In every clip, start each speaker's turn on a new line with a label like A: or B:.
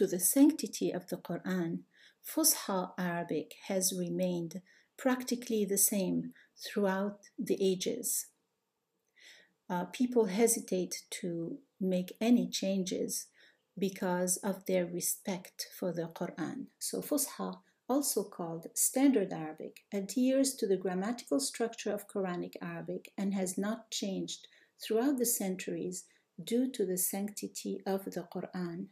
A: to the sanctity of the Quran, Fusha Arabic has remained practically the same throughout the ages. Uh, people hesitate to make any changes because of their respect for the Quran. So, Fusha, also called Standard Arabic, adheres to the grammatical structure of Quranic Arabic and has not changed throughout the centuries due to the sanctity of the Quran.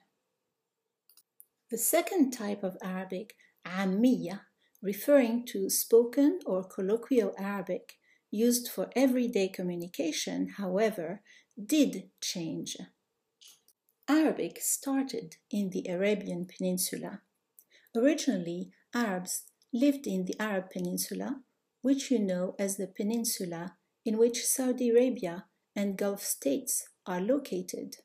A: The second type of Arabic, Ammiya, referring to spoken or colloquial Arabic used for everyday communication, however, did change. Arabic started in the Arabian Peninsula. Originally, Arabs lived in the Arab Peninsula, which you know as the peninsula in which Saudi Arabia and Gulf states are located.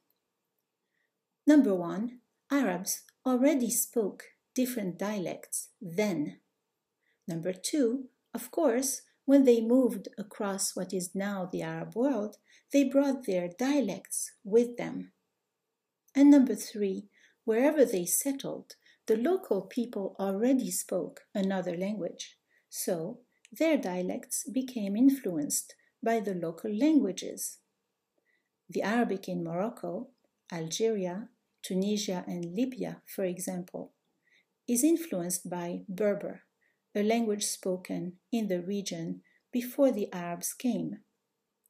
A: Number one, Arabs already spoke different dialects then. Number two, of course, when they moved across what is now the Arab world, they brought their dialects with them. And number three, wherever they settled, the local people already spoke another language, so their dialects became influenced by the local languages. The Arabic in Morocco, Algeria, Tunisia, and Libya, for example, is influenced by Berber, a language spoken in the region before the Arabs came,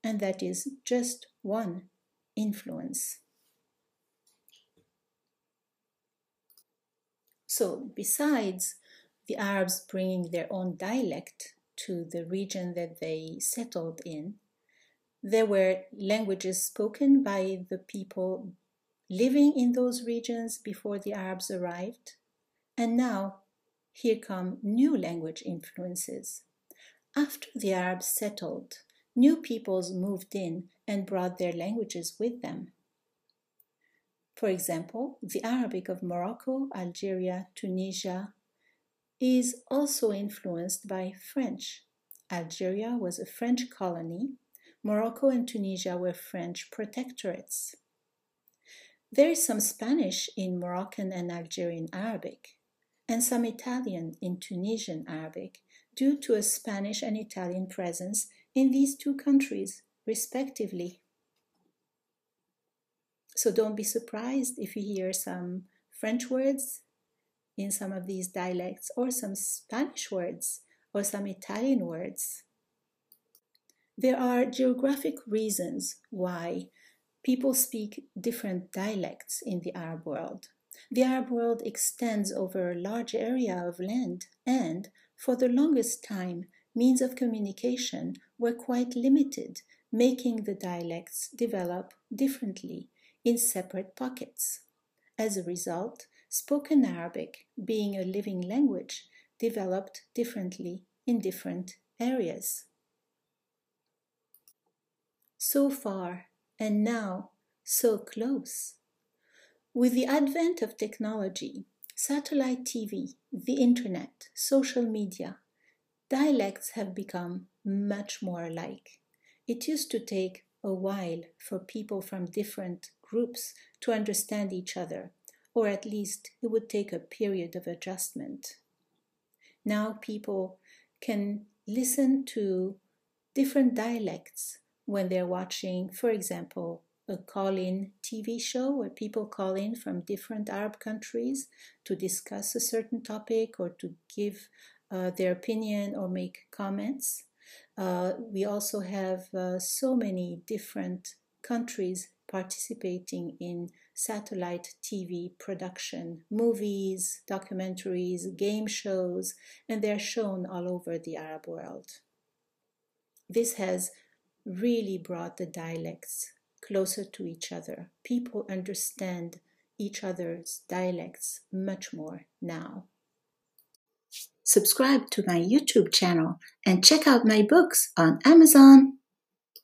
A: and that is just one influence. So, besides the Arabs bringing their own dialect to the region that they settled in, there were languages spoken by the people living in those regions before the Arabs arrived. And now, here come new language influences. After the Arabs settled, new peoples moved in and brought their languages with them. For example, the Arabic of Morocco, Algeria, Tunisia is also influenced by French. Algeria was a French colony, Morocco and Tunisia were French protectorates. There is some Spanish in Moroccan and Algerian Arabic, and some Italian in Tunisian Arabic, due to a Spanish and Italian presence in these two countries, respectively. So don't be surprised if you hear some French words in some of these dialects, or some Spanish words, or some Italian words. There are geographic reasons why people speak different dialects in the Arab world. The Arab world extends over a large area of land, and for the longest time, means of communication were quite limited, making the dialects develop differently in separate pockets. As a result, spoken Arabic, being a living language, developed differently in different areas. So far, and now so close. With the advent of technology, satellite TV, the internet, social media, dialects have become much more alike. It used to take a while for people from different groups to understand each other, or at least it would take a period of adjustment. Now people can listen to different dialects when they're watching, for example, a call in TV show where people call in from different Arab countries to discuss a certain topic or to give uh, their opinion or make comments. Uh, we also have uh, so many different countries participating in satellite TV production, movies, documentaries, game shows, and they're shown all over the Arab world. This has really brought the dialects closer to each other. People understand each other's dialects much more now. Subscribe to my YouTube channel and check out my books on Amazon.